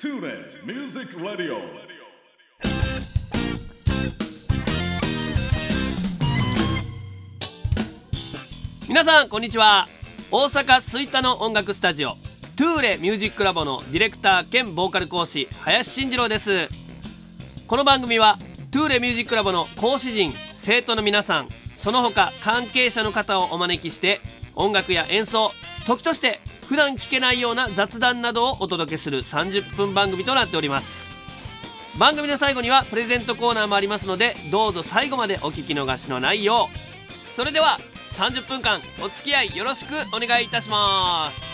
トゥーレ Music Radio 皆さんこんにちは大阪吹田の音楽スタジオトゥーレミュージックラボのディレクター兼ボーカル講師林慎次郎ですこの番組はトゥーレミュージックラボの講師陣生徒の皆さんその他関係者の方をお招きして音楽や演奏時として普段聞けないような雑談などをお届けする30分番組となっております。番組の最後にはプレゼントコーナーもありますのでどうぞ最後までお聞き逃しのないよう。それでは30分間お付き合いよろしくお願いいたします。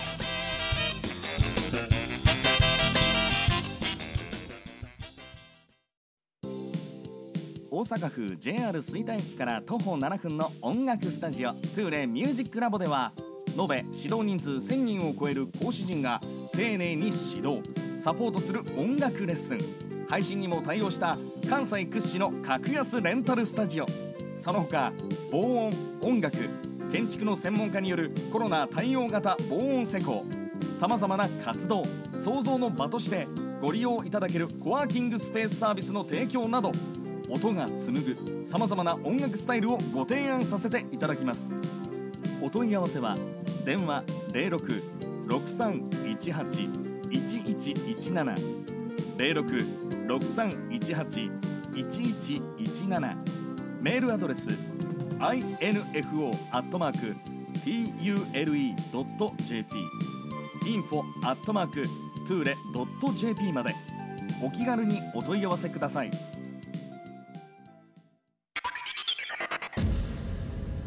大阪府 JR 吹田駅から徒歩7分の音楽スタジオトゥーレミュージックラボでは延べ指導人数1000人を超える講師陣が丁寧に指導サポートする音楽レッスン。配信にも対応した関西屈指の格安レンタルスタジオ。その他防音音楽建築の専門家によるコロナ対応型防音施工。さまざまな活動創造の場としてご利用いただけるコワーキングスペースサービスの提供など音が紡ぐさまざまな音楽スタイルをご提案させていただきます。お問い合わせは電話零六六三一八一一一七零六六三一八一一一七メールアドレス info アットマーク p u l e ドット j p インフォアットマーク tule.jp まで。お気軽にお問い合わせください。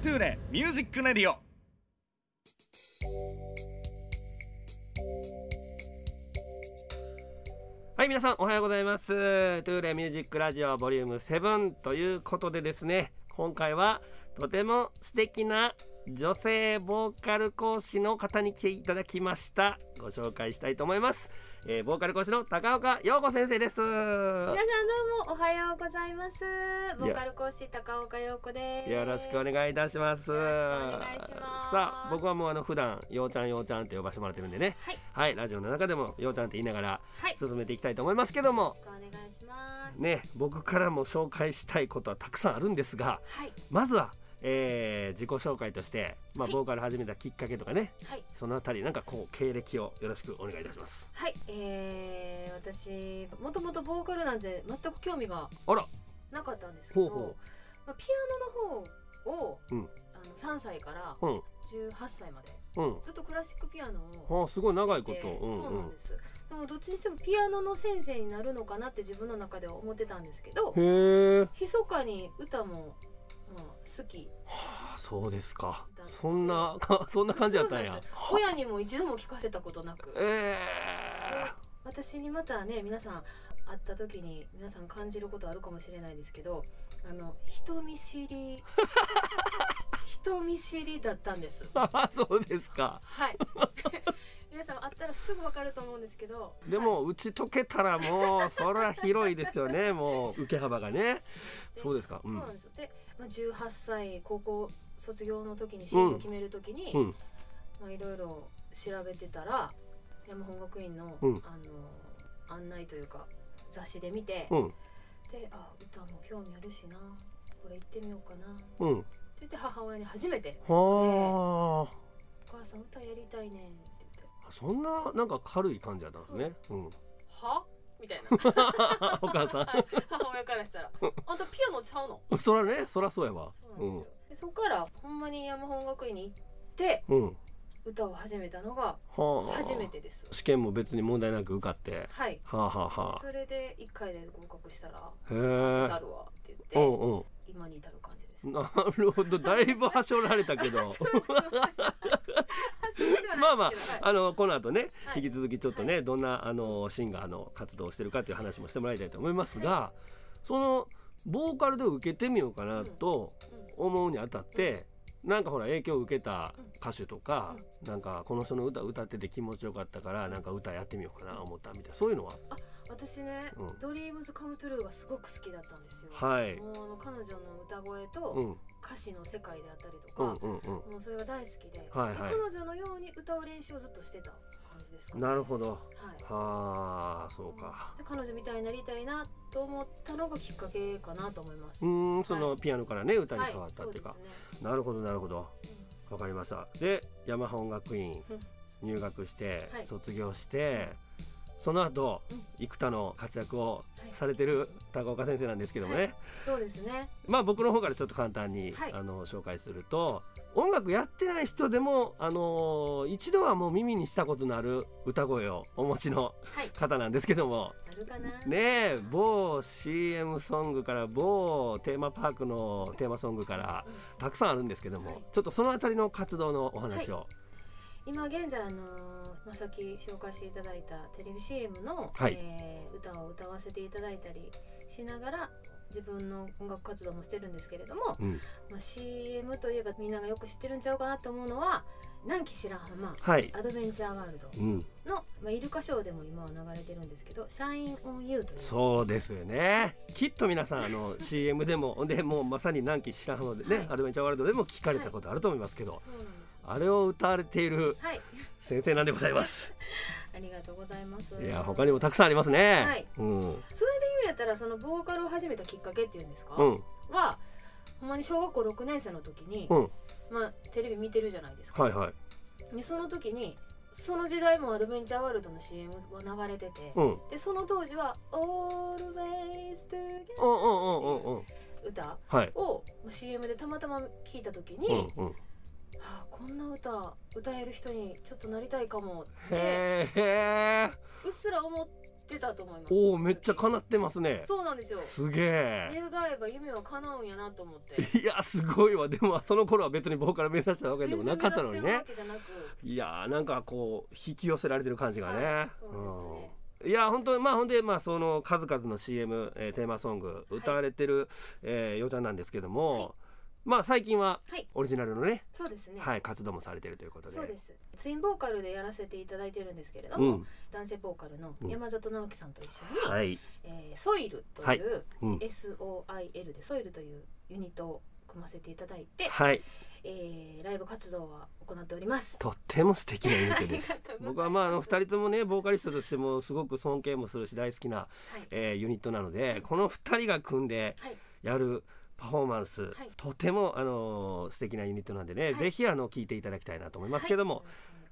トゥーレ Music Radioはい皆さんおはようございます。トゥーレミュージックラジオボリューム7ということでですね今回はとても素敵な女性ボーカル講師の方に来ていただきました。ご紹介したいと思います、えーボーカル講師の高岡陽子先生です。皆さんどうもおはようございます。ボーカル講師高岡陽子です。よろしくお願いいたします。よろしくお願いします。さあ僕はもうあの普段ようちゃんようちゃんって呼ばせてもらってるんでね。はい。はいラジオの中でもようちゃんって言いながらはい。よ進めていきたいと思いますけども。ろしくお願いします。ね僕からも紹介したいことはたくさんあるんですがはい。まずは、えー自己紹介として、まあ、はい。ボーカル始めたきっかけとかね。はい。そのあたりなんかこう経歴をよろしくお願いいたします。はい。えー、私もともとボーカルなんて全く興味があら。なかったんですけどほうほまあ、ピアノの方を、うん。あの3歳からうん。18歳までうん。ずっとクラシックピアノをあすごい長いこと。しててうんうん。そうなんです。でもどっちにしてもピアノの先生になるのかなって自分の中では思ってたんですけどへえ密かに歌も、まあ、好き。はあそうですか。そんな そんな感じだったんや。親にも一度も聞かせたことなく。え私にまたね皆さん会った時に皆さん感じることあるかもしれないですけどあの人見知り 人見知りだったんです。ー、そうですか。はい。皆さん会ったらすぐ分かると思うんですけどでも打ち解けたらもうそれは広いですよね。もう受け幅がね。そうですか。うそうんなんですよ。で、まあ、18歳高校卒業の時に進路を決める時に、うん。まあ、いろいろ調べてたら山本学院の,、うん。あの案内というか雑誌で見て、うん。であ歌も興味あるしなこれ行ってみようかなってうん言って母親に初めて。はお母さん歌やりたいねん」って言って。あそんななんか軽い感じだったんですね。うん「は?」みたいな。お母さはい。母親からしたら「あんたピアノちゃうの?んそらねそらそうやわ」そうなんですよ、でそこからほんまに山本学院に行ってうん。うん歌を始めたのがはあ。初めてです。試験も別に問題なく受かって。はい。はあはあはあ。それで1回で合格したら「へ出せたえるわ」ってう言ってんうん。今に至る感じです。なるほど。だいぶはしょられた けど。まあまああのこの後ね、はい。引き続きちょっとね、どんなあのシンガーの活動をしてるかという話もしてもらいたいと思いますが、そのボーカルで受けてみようかなとうん。思うにあたって、なんかほら影響を受けた歌手とか、なんかこの人の歌歌ってて気持ちよかったからなんか歌やってみようかな思ったみたいなそういうのは？私ね、うん。ドリームズカムトゥルーがすごく好きだったんですよ。はい。もうあの彼女の歌声うとん。歌詞の世界であったりとか、うんうんうん。もうそれが大好きで、はいはい。で彼女のように歌う練習をずっとしてた感じでですか、なるほど。はい。はあそうか。で彼女みたいになりたいなと思ったのがきっかけかなと思います。うーんそのはいピアノからね歌にはい変わったっていうか、なるほどなるほど。わかりました。でヤマハ音楽院うん。入学して、はい。卒業してその後、うん。幾多の活躍をはいされてる高岡先生なんですけどもね、はい。そうですね。まあ僕の方からちょっと簡単に、はい。あの紹介すると音楽やってない人でも、あの一度はもう耳にしたことのある歌声をお持ちのはい。方なんですけども。あるかな。ねえ某 CM ソングから某テーマパークのテーマソングからうん。たくさんあるんですけども、はい。ちょっとそのあたりの活動のお話を、今現在あのまあさっき紹介していただいたテレビ CM の、はい。えー歌を歌わせていただいたりしながら自分の音楽活動もしてるんですけれども、うん。まあ、CM といえばみんながよく知ってるんちゃうかなと思うのは南紀白浜はい、アドベンチャーワールドうん、の、まあ、イルカショーでも今は流れてるんですけど「 Shine on You」という。そうですよね。きっと皆さんあの CM でもでもうまさに南紀白浜でね、はい。アドベンチャーワールドでも聞かれたことあると思いますけど、そうなんですあれを歌われているはい。先生なんでございます。ありがとうございます。いや他にもたくさんありますね。はい。うん、それで言うんやったらそのボーカルを始めたきっかけっていうんですか、うん、はほんまに小学校6年生の時に、うん、まあ、テレビ見てるじゃないですか、はいはい、でその時にその時代もアドベンチャーワールドの CM が流れてて、うん、うん、でその当時は「Always うん、Together うん、うん、うん、」歌はい、を CM でたまたま聞いた時に、うん、うん、はあ、こんな歌歌える人にちょっとなりたいかもってうっすら思ってたと思います。おお、めっちゃか叶ってますね。そうなんですよ。すげえ。願えば夢は叶うんやなと思って。いや、すごいわ、でも、その頃は別にボーカル目指したわけでもなかったのにね。いやー、なんかこう、引き寄せられてる感じがね。はいそうですね。うん。いや本当にまあほんでまあその数々の CM、えーテーマソングい歌われてる、えーようちゃんなんですけども、はいまあ最近ははい。オリジナルのね、そうですね、はい、活動もされてるということで。そうですツインボーカルでやらせていただいてるんですけれども、うん。男性ボーカルのうん。山里直樹さんと一緒に、はい、えーソイルという、はい。うん、SOIL でソイルというユニットを組ませていただいて、はい。えーライブ活動は行っております。とっても素敵なユニットです。僕はまああの二人ともねボーカリストとしてもすごく尊敬もするし大好きな、はい、えーユニットなのでこの二人が組んではい、やるパフォーマンス、はい。とてもあのー素敵なユニットなんでね、はい。ぜひあの聞いていただきたいなと思いますけども、はい。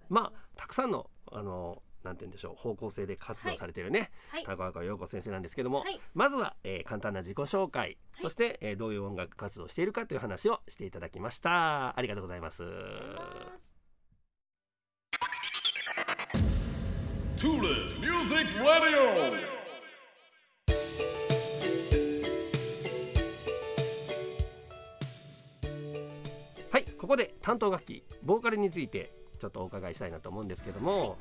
まあたくさんのあのなんて言うんでしょう方向性で活動されているね、はい、高岡陽子先生なんですけども、はい。まずは、えー簡単な自己紹介、はい。そして、えーどういう音楽活動をしているかという話をしていただきました。ありがとうございます。ありがとうございます。Tulip Music Radio. はいここで担当楽器ボーカルについてちょっとお伺いしたいなと思うんですけども、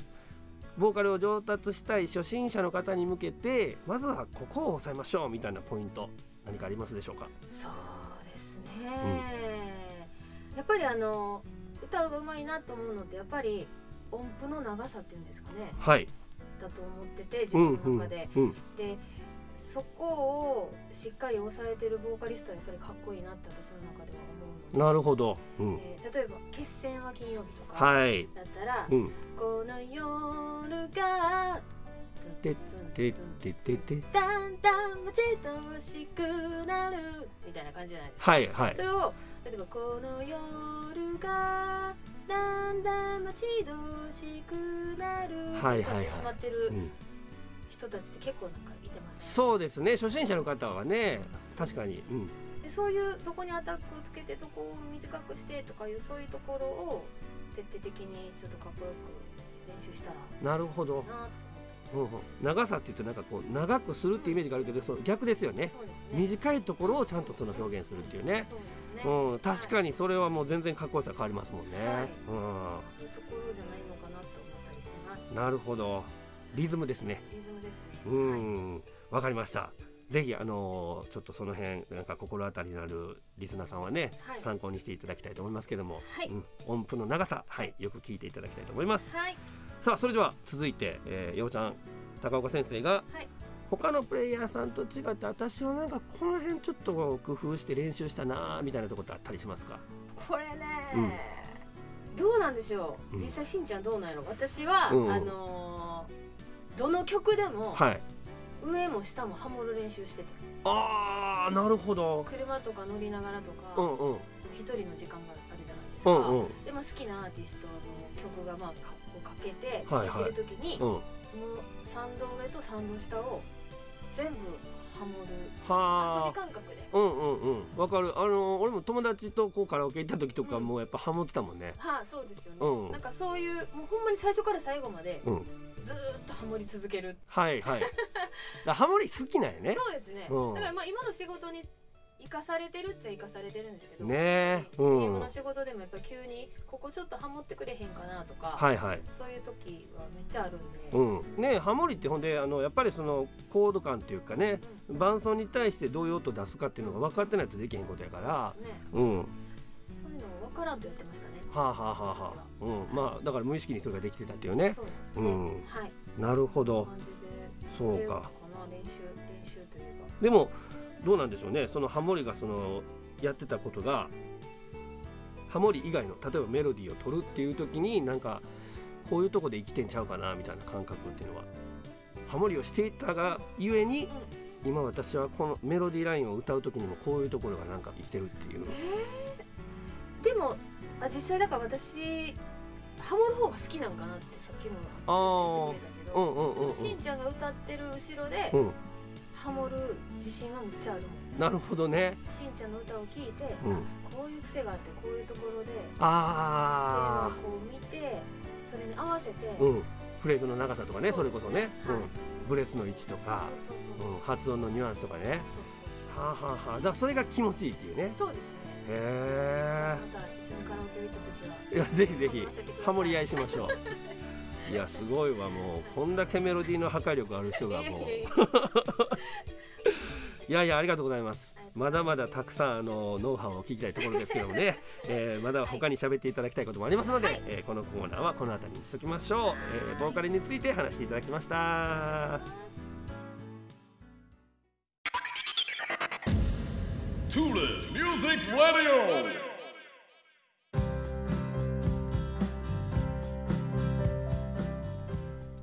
ボーカルを上達したい初心者の方に向けてまずはここを押さえましょうみたいなポイント何かありますでしょうか？そうですね、やっぱりあの歌うがうまいなと思うのってやっぱり音符の長さっていうんですかね。はい。だと思ってて自うん分の中で、うん。うんでそこをしっかり抑えてるボーカリストはやっぱりかっこいいなって私の中では思なるほど、うん。で、えー例えば「決戦は金曜日」とかはい、だったら「うん、この夜がてててててだんだん待ち遠しくなる」みたいな感じじゃないですか。はいはい。それを例えば「この夜がだんだん待ち遠しくなる」はいはいはい。歌ってしまってるうん。人たちって結構なんかいてますね。そうですね。初心者の方はね。確かに、うん、でそういうどこにアタックをつけてどこを短くしてとかいうそういうところを徹底的にちょっとかっこよく練習したら。なるほど、うんうん、長さって言うとなんかこう長くするってイメージがあるけどそう逆ですよね。ね。短いところをちゃんとその表現するっていうね。そうね。うん、確かにそれはもう全然かっこよさ変わりますもんね、はい。そういうところじゃないのかなと思ったりしてます。うん、なるほど。リズムですね。リズムですね。うはい。んわ、かりましたぜひあのーちょっとその辺なんか心当たりのあるリスナーさんはね、はい。参考にしていただきたいと思いますけども、はい。うん、音符の長さはいよく聞いていただきたいと思います、はい。さあそれでは続いて、えー、ようちゃん高岡先生が、はい。他のプレイヤーさんと違って私はなんかこの辺ちょっと工夫して練習したなみたいなところってあったりしますか？これね、どうなんでしょう、うん実際しんちゃんどうなんやろ私は、うん。あのーどの曲でもはい上も下もハモる練習してて。ああなるほど。車とか乗りながらとかうんうん。一人の時間があるじゃないですか、うんうん。でも好きなアーティストの曲がまあかをかけてはい聴いてる時に、うん。もう3度上と3度下を全部ハモる遊はあ。び感覚で。うんうんうん。わかる。あの俺も友達とこうカラオケ行った時とかうん。もうやっぱハモってたもんね。はあそうですよね、うん。なんかそういうもうほんまに最初から最後までうん。ずーっとハモり続ける、はいはいだハモリ好きなんやね。そうですね、うん。だからまあ今の仕事に生かされてるっちゃ生かされてるんですけどねえ。うん。CM の仕事でもやっぱ急にここちょっとハモってくれへんかなとか、はいはい。そういう時はめっちゃあるんで、うん。ねハモリってほんであのやっぱりそのコード感っていうかね伴奏に対してどういう音出すかっていうのが分かってないとできへんことやから。そうね。うん。はそういうの分からんとやってましたね。あ、はあはあはあ、うん。まあだから無意識にそれができてたっていうね。そうですね、うん。はい。なるほど。感じでそうか。練習練習というか。でもどうなんでしょうね。そのハモリがそのやってたことがハモリ以外の例えばメロディーを取るっていう時になんかこういうとこで生きてんちゃうかなみたいな感覚っていうのは。ハモリをしていたがゆえに今私はこのメロディーラインを歌う時にもこういうところがなんか生きてるっていう。でもあ実際だから私ハモる方が好きなんかなってさっきもあー先生言ってくれたけど、うんうんうんうん。しんちゃんが歌ってる後ろで、うん。ハモる自信はむっちゃあるもん。ねなるほどね。しんちゃんの歌を聴いて、うん。あこういう癖があってこういうところでっていうのをあこう見てそれに合わせて、あうん。フレーズの長さとかねそれこそね、はい。うん、ブレスの位置とか、発音のニュアンスとかね。そうそうはあはあはあ。だからそれが気持ちいいっていうね。そうそうですねへまた一緒にカラオケ行った時はえいやぜひぜひハモり合いしましょう。いやすごいわもう。こんだけメロディーの破壊力ある人がもう。いやいや ありがとうございます。まだまだたくさんあのノウハウを聞きたいところですけどもね、えーまだ他に喋っていただきたいこともありますので、はい。えーこのコーナーはこの辺りにしときましょう、えーボーカルについて話していただきました。Tulip Music Radio.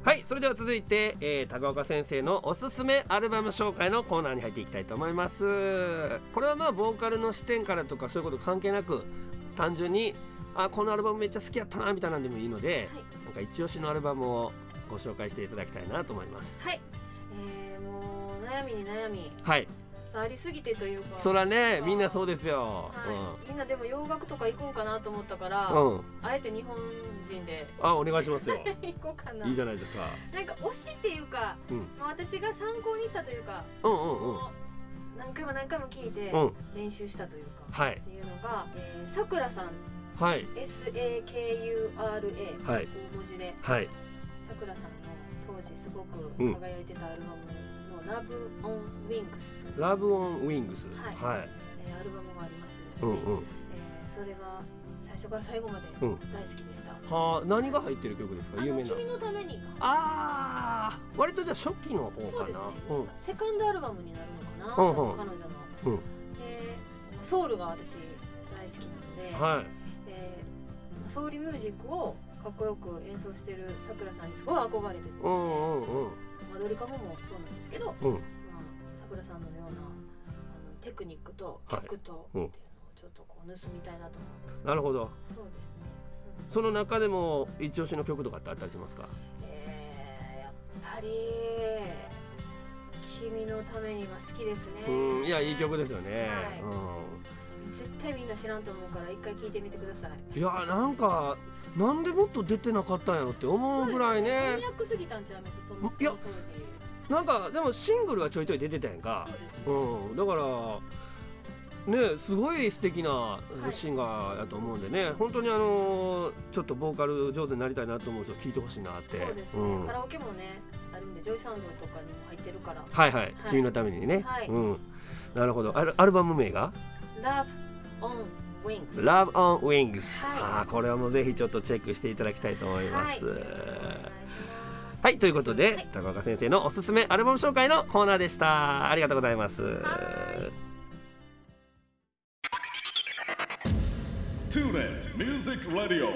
はいそれでは続いて、えー高岡先生のおすすめアルバム紹介のコーナーに入っていきたいと思います。これはまあボーカルの視点からとかそういうこと関係なく単純にあこのアルバムめっちゃ好きやったなみたいなんでもいいので、はい。なんか一押しのアルバムをご紹介していただきたいなと思います。はい、えー、もう悩みに悩み。はいさありすぎてというか。そらねみんなそうですよ、はい。みんなでも洋楽とか行こうかなと思ったから、うん、うん、あえて日本人で。あお願いしますよ。行こうかな。いいじゃないですか。なんか推しっていうか、うん。まあ、私が参考にしたというか、うんうんうん。何回も何回も聞いてうん。練習したというか、はい。っていうのがえーさくらさん。はい。SAKURA、はい。大文字で。はい。さくらさんの当時すごくうん。輝いてたアルバムの「ラブ・オン・ウィングス」ラブオンウィングスはい。はい、えーアルバムがありましてですね、うんうん。えーそれが最初から最後までうん。大好きでした、はあ何が入ってる曲ですか？有名な。君のために。あー割とじゃあ初期の方かな。そうですね、うん。セカンドアルバムになるのかな、うんうん。彼女の、うん。でソウルが私大好きなので、はい。でソウルミュージックをかっこよく演奏してるさくらさんにすごい憧れてですね、うんうんうんまあ、ドリカムもそうなんですけど、うん。まあ、さくらさんのようなあのテクニックとはい。曲とっていうのをちょっとこう盗みたいなと思って、なるほど。そうですね、うん。その中でも一押しの曲とかってあったりしますか？えー、やっぱり君のためにが好きですね。うん。いやいい曲ですよね、絶対みんな知らんと思うから一回聞いてみてください。うん、いやなんかなんでもっと出てなかったんやろって思うぐらいね。すぎたんちゃいますその当時。なんかでもシングルはちょいちょい出てたやんか。そうね、うん、だからねすごい素敵なシンガーやと思うんでね、本当にあのちょっとボーカル上手になりたいなと思う人聞いてほしいなって。そうですね、ん。カラオケもねあるんでジョイサウンドとかにも入ってるから。はいはい、はい。君のためにね、はい。うん、なるほど。アルアルバム名が？Love on Wings Love on Wings、はい。あーこれはもうぜひちょっとチェックしていただきたいと思います。はい、ということで、はい。高岡先生のおすすめアルバム紹介のコーナーでした。ありがとうございます。はい。TuneIn Music Radio.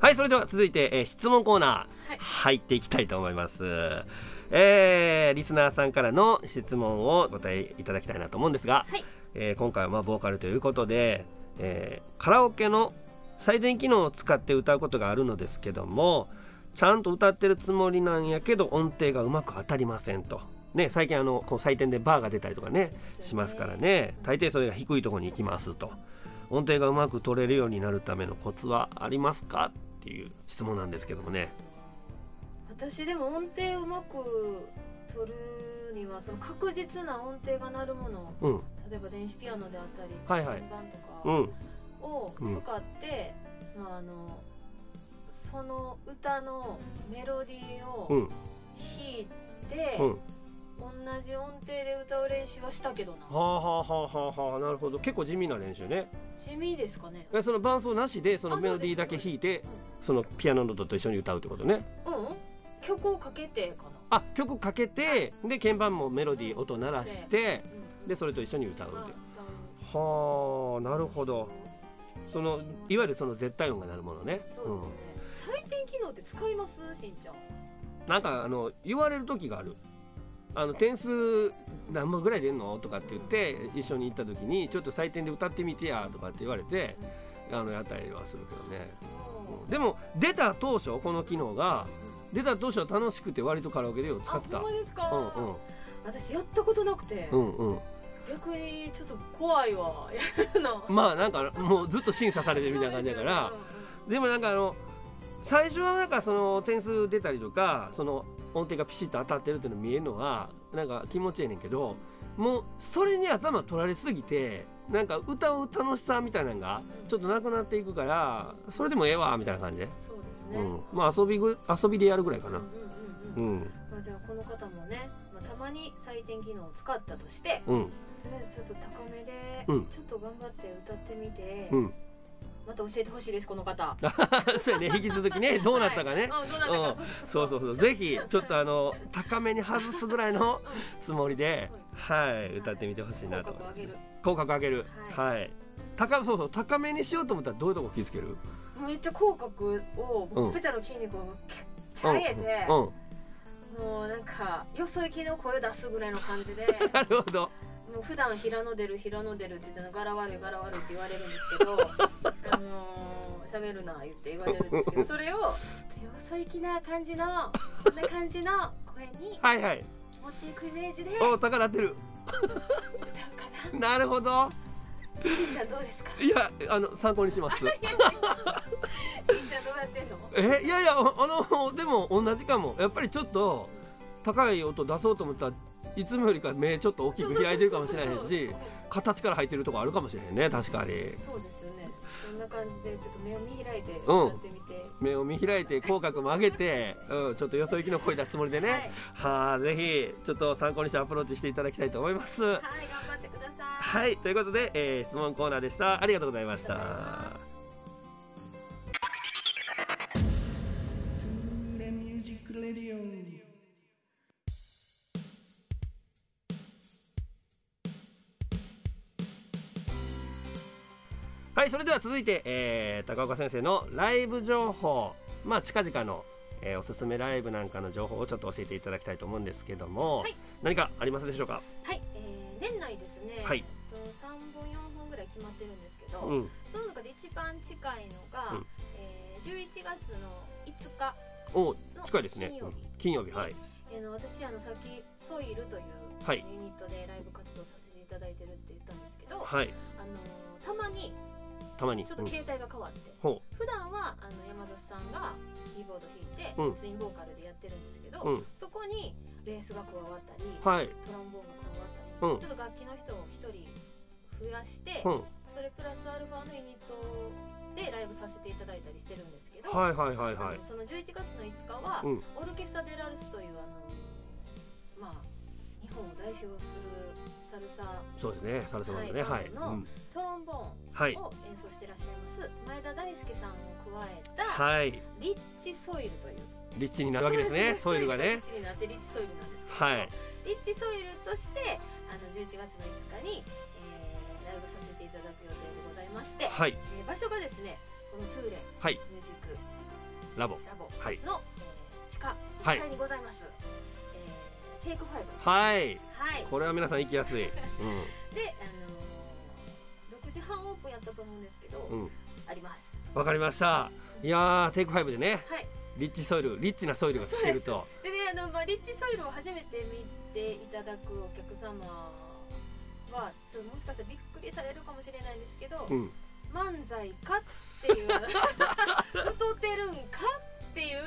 はいそれでは続いて、えー質問コーナー、はい。入っていきたいと思いますえーリスナーさんからの質問をお答えいただきたいなと思うんですが、はい。えー今回はまあボーカルということで、えーカラオケの採点機能を使って歌うことがあるのですけどもちゃんと歌ってるつもりなんやけど音程がうまく当たりませんと。ね、最近あのこう採点でバーが出たりとかねしますからね。大抵それが低いところに行きますと。音程がうまく取れるようになるためのコツはありますか？っていう質問なんですけどもね私でも音程うまく取るにはその確実な音程が鳴るものうん。例えば電子ピアノであったりはいはい。鍵盤とかうん。をうん。使って、まああのその歌のメロディーをうん。弾いて、うん。同じ音程で歌う練習はしたけどな。はあはあはあはあはあ。なるほど。結構地味な練習ね。地味ですかね。えその伴奏なしでそのあメロディーだけ弾いてそのピアノの音と一緒に歌うってことね。うん、うん、曲をかけてかな。あ曲かけてで鍵盤もメロディー音鳴らしてうん。でそれと一緒に歌うってあ歌う。はあなるほど。そのいわゆるその絶対音が鳴るものね。そうですね、採点機能って使います？しんちゃん。うん、なんかあの言われる時がある。あの点数何本ぐらい出んの？とかって言って一緒に行った時にちょっと採点で歌ってみてやとかって言われてあのやったりはするけどね。でも出た当初この機能が出た当初は楽しくて割とカラオケでよく使ってた。あほんまですか、うんうん。私やったことなくて、うんうん。逆にちょっと怖いわ。まあなんかもうずっと審査されてるみたいな感じだから。でもなんかあの最初はなんかその点数出たりとかその音程がピシッと当たってるっていうの見えるのはなんか気持ちいいねんけどもうそれに頭取られすぎてなんか歌う楽しさみたいなのがちょっとなくなっていくからそれでもええわみたいな感じ？で、そうですね、うん、まあ遊びぐ遊びでやるぐらいかな。うんうん。うん。まあ、じゃあこの方もね、まあ、たまに採点機能を使ったとしてうん。とりあえずちょっと高めで、うん。ちょっと頑張って歌ってみて、うんまた教えてほしいですこの方。そうやね引き続きねどうなったかね、はいうん、どうなったか、うん。そうそうそう。ぜひちょっとあの高めに外すぐらいのつもりではい歌ってみてほしいなと口角上げる。口角上げる。ははい、高そうそう高めにしようと思ったらどういうとこ気をつける？めっちゃ口角をうん。ほっぺたの筋肉をキュッチャ上げて、うん、うん。もうなんかよそ行きの声を出すぐらいの感じで。なるほどもう普段平野出る平野出るって言っての柄悪い柄悪いって言われるんですけどあのー、喋るな言って言われるんですけどそれをちょっとよそ行きな感じのこんな感じの声にはいはい。持っていくイメージで歌うお高なってる。かな。るほど。なしんちゃんどうですか？いやあの参考にします。しんちゃんどうやってんの？えいやいやあのでも同じかも。やっぱりちょっと高い音出そうと思ったらいつもよりか目ちょっと大きく開いてるかもしれないし形から入ってるとこあるかもしれへんね確かに。そうですよね。そんな感じでちょっと目を見開いてうん歌ってみて、目を見開いて口角も上げて、うん、ちょっとよそ行きの声出すつもりでね、はあぜひちょっと参考にしてアプローチしていただきたいと思います。はい、はい、頑張ってください。はいということで、えー質問コーナーでした。ありがとうございましたはいそれでは続いて、えー高岡先生のライブ情報。まあ近々の、えーおすすめライブなんかの情報をちょっと教えていただきたいと思うんですけども、はい。何かありますでしょうか？はい、えー、年内ですね、はい。えっと3本4本ぐらい決まってるんですけど、うん。その中で一番近いのが、うん。えー、11月の5日おの近いですね。金曜日金曜日はい。えーの私あのさっきソイルというはい。ユニットでライブ活動させていただいてるって言ったんですけど、はい。あのたまにたまに。うんちょっと形態が変わって、ほ普段はあの山里さんがキーボード弾いて、うん。ツインボーカルでやってるんですけど、うん。そこにベースが加わったり、はい。トロンボーンが加わったり、うん。ちょっと楽器の人を一人増やして、うん。それプラスアルファのユニットでライブさせていただいたりしてるんですけど、はいはいはいはい。あのその11月の5日は、うん。オルケスタ・デ・ラルスというあのまあ日本を代表するサルサそうですねサルサバンドね。ははい。のうん。トロンボーンはい。を演奏してらっしゃいます前田大輔さんを加えたはい。リッチソイルという。リッチになるわけですねソイルがね。リッチになってリッチソイルなんですけど、はい。リッチソイルとしてあの11月の5日に、えーライブさせていただく予定でございまして、はい。えー場所がですねこのトゥーレはい。ミュージックラボ。ラボはい。の、えー地下はい。1階にございます、えーテイクファイブ。はい。はい。これは皆さん行きやすい、で、あのー、6時半オープンやったと思うんですけど、うん。うん、あります。わかりました。いやーテイクファイブでねはい。リッチソイルリッチなソイルが聞けると。でねあの、まあ、リッチソイルを初めて見ていただくお客様はちょっともしかしたらびっくりされるかもしれないんですけど、うん。漫才かっていう。太ってるんかっていう。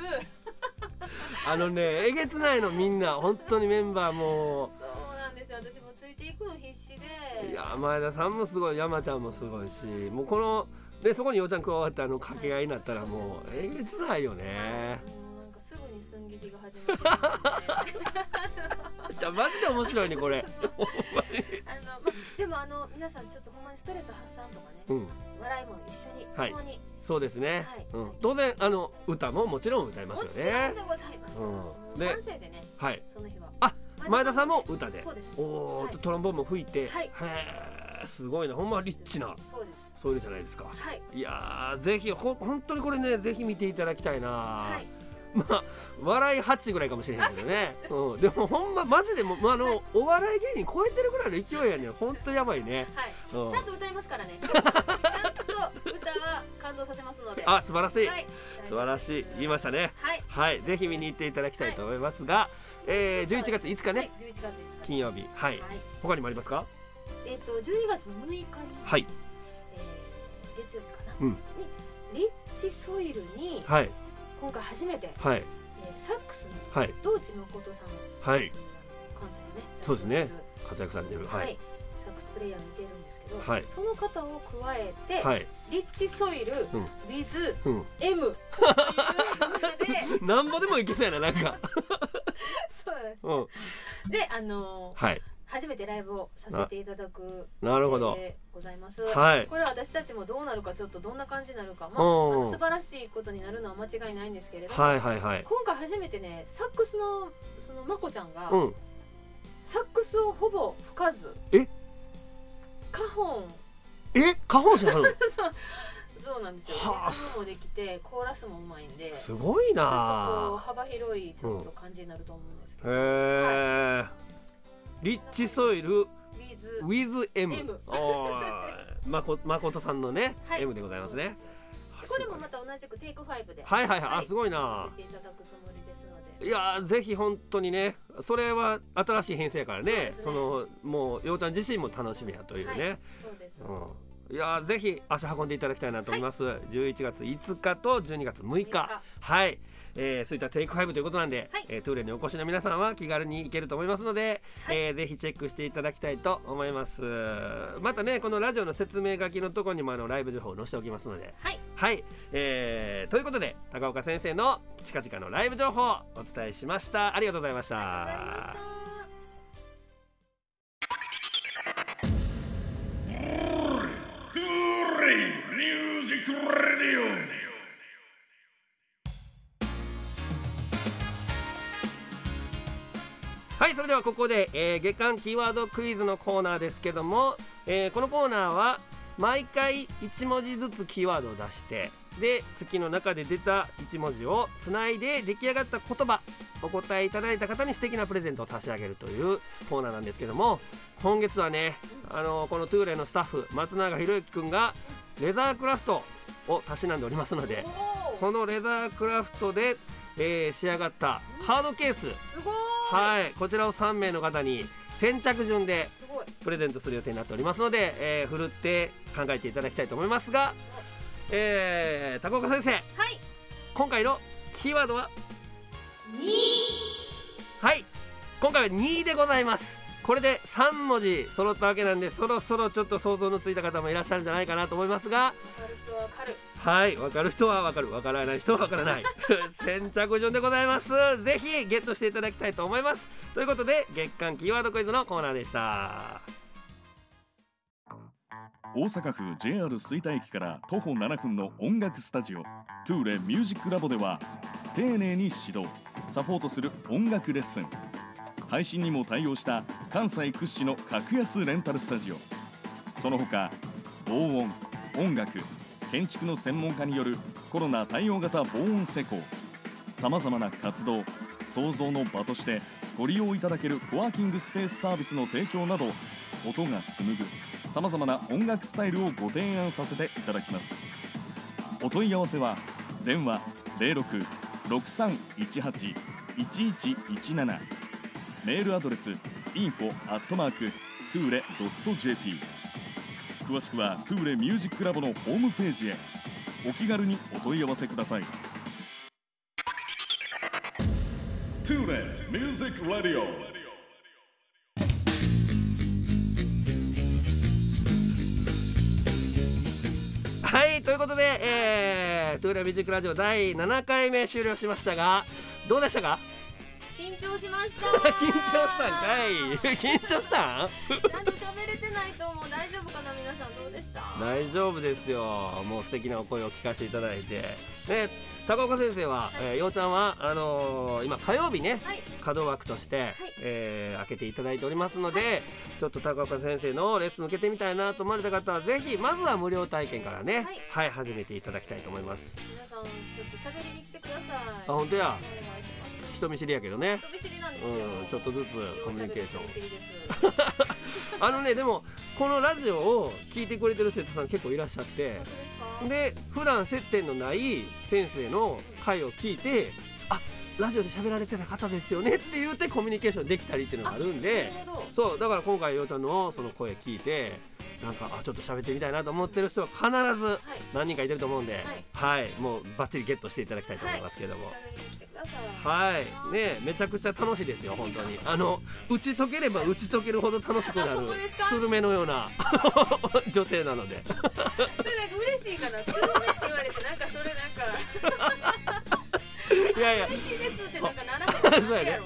あのねえげつないのみんな本当にメンバーもそうなんですよ。私もついていくの必死で。いや前田さんもすごい山ちゃんもすごいしもうこのでそこにようちゃん加わってあの掛け合いになったらもうえげつないよね。もうなんかすぐに寸劇が始まって。じゃあマジで面白いねこれ。あの、ま、でもあの皆さんちょっとほんまにストレス発散とかね、うん。笑いも一緒にはい。共に、そうですね、はい。うん、当然あの歌ももちろん歌いますよもちろんねでございます、うん。で賛成でねはい。その日は。あ前田さんも歌で。そうです。おお、はい。トロンボーンも吹いて、はい。へえすごいな。ほんまリッチな。そうです。ソイルじゃないですか。はい。いやーぜひほ本当にこれねぜひ見ていただきたいな、はいまあ笑い8ぐらいかもしれへんけどね。うん、でもほんまマジでも、まあ、あの、お笑い芸人超えてるぐらいの勢いやねんほんとやばいね、はい、うん。ちゃんと歌いますからね。ちゃんと歌は感動させますので。あ素晴らしい、はい、素晴らしい。言いましたね。はい。はい。ぜひ見に行っていただきたいと思いますが、えー、11月5日ね、はい、11月5日金曜日。はい。はい。他にもありますか？えっ、と12月の6日に、はい。えー月曜日かな、うん。にリッチソイルにはい今回初めて、はい。えーサックスのはい。道地誠さんはい。関西のねそうですね。活躍されてる。は、はい。いサックスプレイヤーにいてるんですけど、はい。その方を加えて、はい。リッチソイル、うん。with うん。M というのでなんぼでもいけそうやななんか。そううん。であのーはい初めてライブをさせていただくなるほど。でございます。はい。これは私たちもどうなるかちょっとどんな感じになるか、まあ、あうん。の素晴らしいことになるのは間違いないんですけれども、はいはいはい。今回初めてねサックスのそのまこちゃんが、うん。サックスをほぼ吹かずえ？カホンえ下半身あるの？そう。そうなんですよ、はあ。リズムもできてコーラスもうまいんでちょっすごいとこうな幅広いちょっと感じになると思うんですけど、へえリッチソイルウィズ with M, M おーまこ 誠さんのね、はい。M でございますね。あこれもまた同じくテイク5で。はいはいはい、はい。あすごいな。ていただくつもりですので。いやーぜひ本当にねそれは新しい編成やからね。ね。のもうようちゃん自身も楽しみやというね、はい、そうです、うん、いやーぜひ足運んでいただきたいなと思います、11月5日と12月6日はい、えー、そういったテイク5ということなんで、はい。えートゥーレにお越しの皆さんは気軽に行けると思いますので、はい。えーぜひチェックしていただきたいと思います。またねこのラジオの説明書きのところにもあのライブ情報を載せておきますので。はい。はい、えーということで高岡先生の近々のライブ情報をお伝えしました。ありがとうございました。ありがとうございました。トゥーレイミュージックラディはいそれではここで、えー月間キーワードクイズのコーナーですけども、えーこのコーナーは毎回1文字ずつキーワードを出してで月の中で出た1文字をつないで出来上がった言葉お答えいただいた方に素敵なプレゼントを差し上げるというコーナーなんですけども今月はねあのこのトゥーレのスタッフ松永博之君がレザークラフトをたしなんでおりますのでそのレザークラフトで、えー仕上がったカードケース。すごいはい、こちらを3名の方に先着順でプレゼントする予定になっておりますので、えー、ふるって考えていただきたいと思いますが、えー、高岡先生。はい。今回のキーワードは？二。はい。今回は2でございます。これで3文字揃ったわけなんでそろそろちょっと想像のついた方もいらっしゃるんじゃないかなと思いますがわかる人はい分かる人は分かる。分からない人は分からない。先着順でございます。ぜひゲットしていただきたいと思います。ということで月間キーワードクイズのコーナーでした。オ大阪府 JR 吹田駅から徒歩7分の音楽スタジオ。トゥーレミュージックラボでは丁寧に指導サポートする音楽レッスン。配信にも対応した関西屈指の格安レンタルスタジオ。その他防音音楽建築の専門家によるコロナ対応型防音施工。さまざまな活動創造の場としてご利用いただけるコワーキングスペースサービスの提供など音が紡ぐさまざまな音楽スタイルをご提案させていただきます。お問い合わせは電話0663181117メールアドレス info@ トゥーレ .jp 詳しくはトゥーレミュージックラボのホームページへ。お気軽にお問い合わせください。トゥーレ Music Radioはいということで、えー、トゥーレミュージックラジオ第7回目終了しましたがどうでしたか？緊張しました。緊張したんかい。緊張したん？ちゃんと喋れてないと思う大丈夫かな皆さんどうでした？大丈夫ですよ。もう素敵なお声を聞かせていただいて。ね高岡先生は、えーようちゃんはあのー今火曜日ねはい。稼働枠として、えー開けていただいておりますので、ちょっと高岡先生のレッスン受けてみたいなと思われた方はぜひまずは無料体験からねははいい、始めていただきたいと思います。皆さんちょっと喋りに来てください。あ本当や。人見知りやけどね。人見知りなんですよ。うんちょっとずつコミュニケーション あのねでもこのラジオを聞いてくれてる生徒さん結構いらっしゃってで普段接点のない先生の回を聞いてあラジオで喋られてた方ですよねって言ってコミュニケーションできたりっていうのがあるんでそうだから今回ようちゃんのその声聞いてなんかあちょっと喋ってみたいなと思ってる人は必ずはい。何人かいてると思うんではい、もうバッチリゲットしていただきたいと思いますけども。はい、ねめちゃくちゃ楽しいですよ本当に。あの打ち解ければ打ち解けるほど楽しくなる スルメのような 女性なので。それなんか嬉しいかな？スルメって言われてなんかそれなんか。いやいや。嬉しいですってなんかならへんそうやね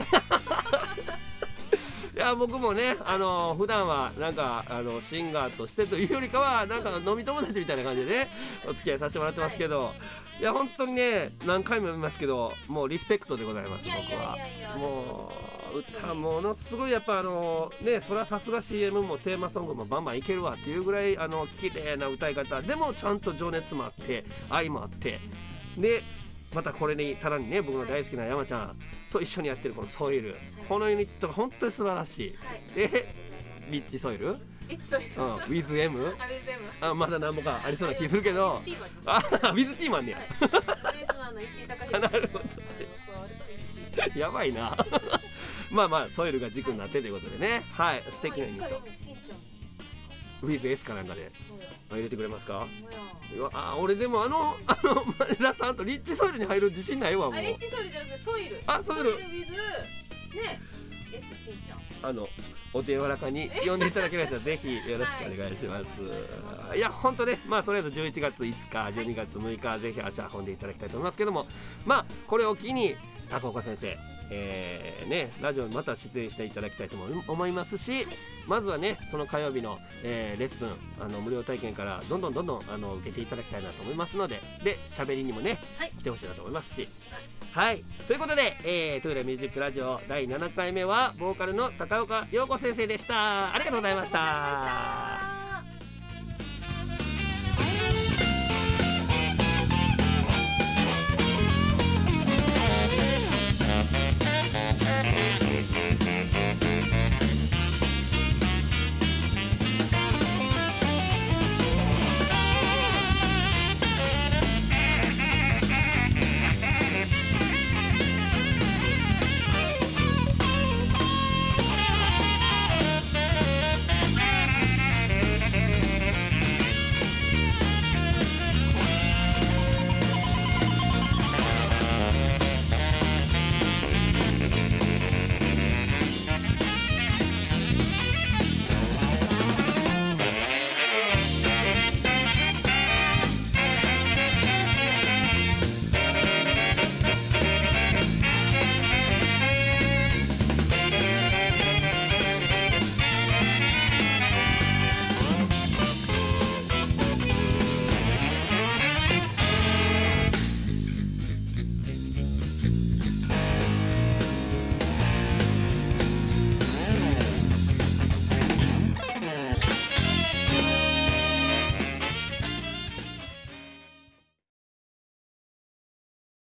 やろいや僕もねあの普段はなんかあのシンガーとしてというよりかはなんか飲み友達みたいな感じでねお付き合いさせてもらってますけど、い、や本当にね何回も読みますけどもうリスペクトでございます僕は。もう私歌ものすごいやっぱあのねそれはさすが CM もテーマソングもバンバンいけるわっていうぐらいあの綺麗な歌い方。でもちゃんと情熱もあって愛もあって。でまたこれにさらにね僕の大好きな山ちゃんと一緒にやってるこのソイル。このユニットが本当に素晴らしい。はい。でリッチソイル、うん、いつそういうの WithM あれ全部あまだ何もかありそうな気するけど。スティーブありますあ With T マンねや。はい。ベースのあの石井隆なるほどやばいな。まあまあソイルが軸になってということでね。はい素敵なユニットいつからしんちゃん WithS かなんかで入れてくれますか？うわあ俺でもあのあの前田さんとリッチソイルに入る自信ないわもう。あリッチソイルじゃなくてソイル。あソイル。ウィズね S しんちゃん。あのお手柔らかに呼んでいただけましたらぜひよろしくお願いします。い、や本当ねまあとりあえず11月5日12月6日ぜひ足運んでいただきたいと思いますけども。まあこれを機に高岡先生えーね、ラジオにまた出演していただきたいと思い思いますし、まずはねその火曜日の、えーレッスンあの無料体験からどんどんどんどんあの受けていただきたいなと思いますのでで喋りにもね、はい。来てほしいなと思いますし。はい。ということで、えー、トゥーレミュージックラジオ第7回目はボーカルの高岡陽子先生でした。ありがとうございました